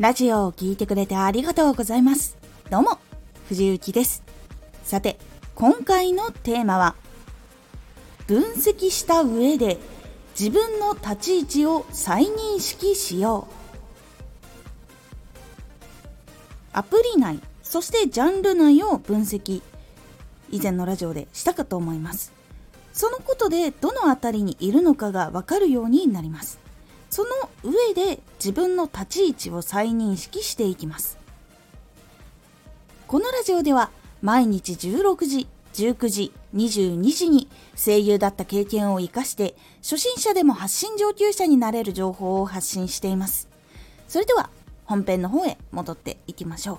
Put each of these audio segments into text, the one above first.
ラジオを聴いてくれてありがとうございます。どうも、藤幸です。さて、今回のテーマは、分析した上で自分の立ち位置を再認識しよう。アプリ内、そしてジャンル内を分析、以前のラジオでしたかと思います。そのことでどの辺りにいるのかがわかるようになります。その上で自分の立ち位置を再認識していきます。このラジオでは毎日16時19時22時に声優だった経験を生かして初心者でも発信上級者になれる情報を発信しています。それでは本編の方へ戻っていきましょう。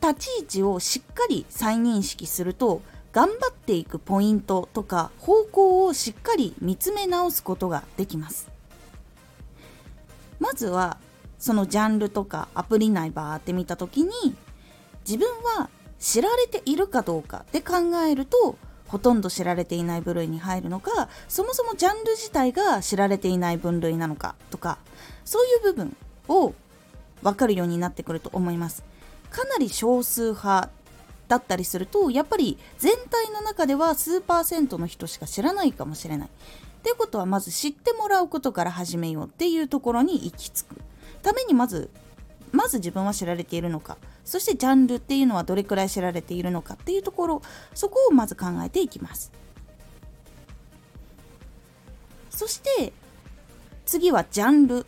立ち位置をしっかり再認識すると頑張っていくポイントとか方向をしっかり見つめ直すことができます。まずはそのジャンルとかアプリ内バーって見た時に自分は知られているかどうかって考えるとほとんど知られていない部類に入るのかそもそもジャンル自体が知られていない分類なのかとかそういう部分を分かるようになってくると思います。かなり少数派だったりするとやっぱり全体の中では数パーセントの人しか知らないかもしれない。っていうことはまず知ってもらうことから始めようっていうところに行き着く。ためにまずまず自分は知られているのか。そしてジャンルっていうのはどれくらい知られているのかっていうところ。そこをまず考えていきます。そして次はジャンル。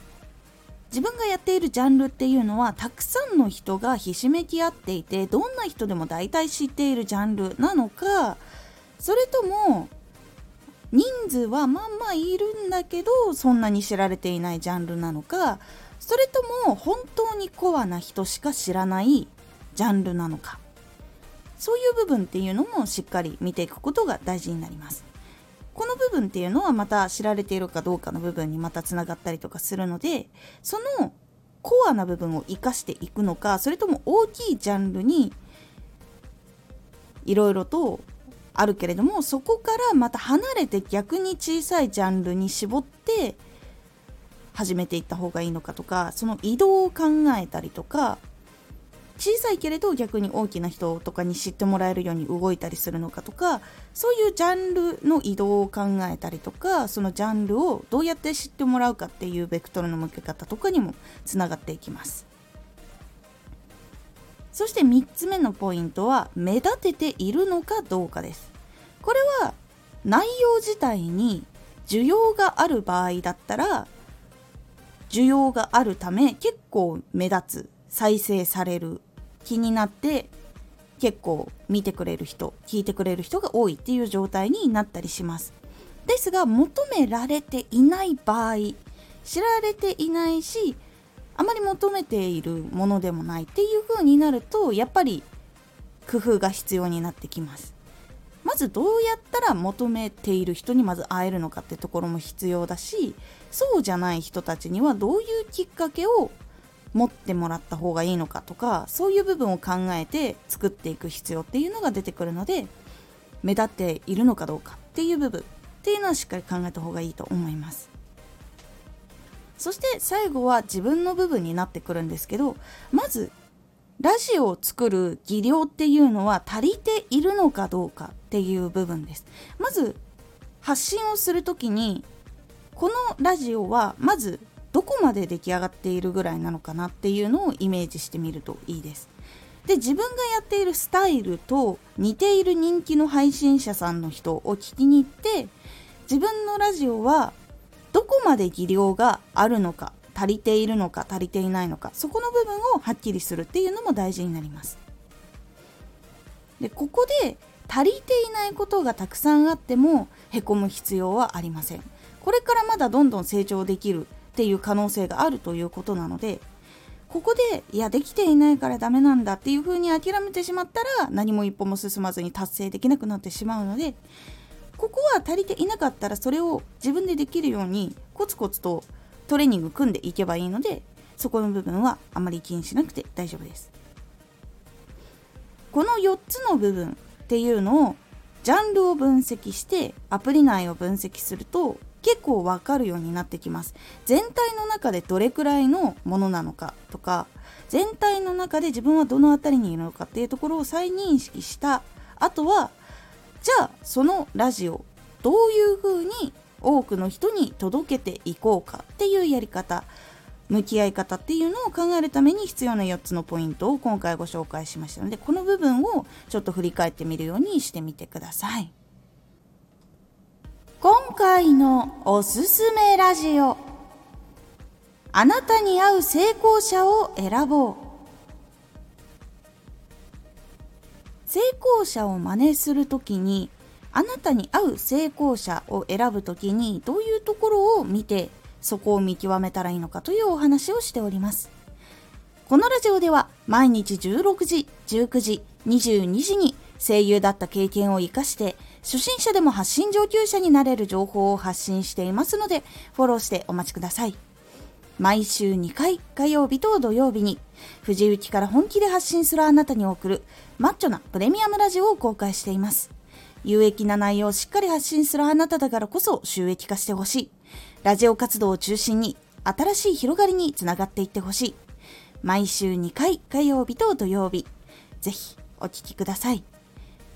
自分がやっているジャンルっていうのはたくさんの人がひしめき合っていてどんな人でも大体知っているジャンルなのかそれとも人数はまあまあいるんだけどそんなに知られていないジャンルなのかそれとも本当にコアな人しか知らないジャンルなのかそういう部分っていうのもしっかり見ていくことが大事になります。この部分っていうのはまた知られているかどうかの部分にまたつながったりとかするのでそのコアな部分を生かしていくのかそれとも大きいジャンルにいろいろとあるけれどもそこからまた離れて逆に小さいジャンルに絞って始めていった方がいいのかとかその移動を考えたりとか小さいけれど逆に大きな人とかに知ってもらえるように動いたりするのかとかそういうジャンルの移動を考えたりとかそのジャンルをどうやって知ってもらうかっていうベクトルの向け方とかにもつながっていきます。そして3つ目のポイントは目立てているのかどうかです。これは内容自体に需要がある場合だったら需要があるため結構目立つ再生される気になって結構見てくれる人聞いてくれる人が多いっていう状態になったりします。ですが求められていない場合知られていないしあまり求めているものでもないっていう風になるとやっぱり工夫が必要になってきます。まずどうやったら求めている人にまず会えるのかってところも必要だしそうじゃない人たちにはどういうきっかけを持ってもらった方がいいのかとかそういう部分を考えて作っていく必要っていうのが出てくるので目立っているのかどうかっていう部分っていうのはしっかり考えた方がいいと思います。そして最後は自分の部分になってくるんですけどまずラジオを作る技量っていうのは足りているのかどうかっていう部分です。まず発信をする時にこのラジオはまずどこまで出来上がっているぐらいなのかなっていうのをイメージしてみるといいです。で自分がやっているスタイルと似ている人気の配信者さんの人を聞きに行って自分のラジオはどこまで技量があるのか足りているのか足りていないのかそこの部分をはっきりするっていうのも大事になります。でここで足りていないことがたくさんあってもへこむ必要はありません。これからまだどんどん成長できるっていう可能性があるということなのでここでいやできていないからダメなんだっていう風に諦めてしまったら何も一歩も進まずに達成できなくなってしまうのでここは足りていなかったらそれを自分でできるようにコツコツとトレーニング組んでいけばいいのでそこの部分はあまり気にしなくて大丈夫です。この4つの部分っていうのをジャンルを分析してアプリ内を分析すると結構わかるようになってきます。全体の中でどれくらいのものなのかとか全体の中で自分はどの辺りにいるのかっていうところを再認識した。あとはじゃあそのラジオどういうふうに多くの人に届けていこうかっていうやり方向き合い方っていうのを考えるために必要な4つのポイントを今回ご紹介しましたのでこの部分をちょっと振り返ってみるようにしてみてください。今回のおすすめラジオあなたに合う成功者を選ぼう成功者を真似するときにあなたに合う成功者を選ぶときにどういうところを見てそこを見極めたらいいのかというお話をしております。このラジオでは毎日16時、19時、22時に声優だった経験を活かして初心者でも発信上級者になれる情報を発信していますのでフォローしてお待ちください。毎週2回火曜日と土曜日に藤雪から本気で発信するあなたに送るマッチョなプレミアムラジオを公開しています。有益な内容をしっかり発信するあなただからこそ収益化してほしい。ラジオ活動を中心に新しい広がりにつながっていってほしい。毎週2回火曜日と土曜日。ぜひお聴きください。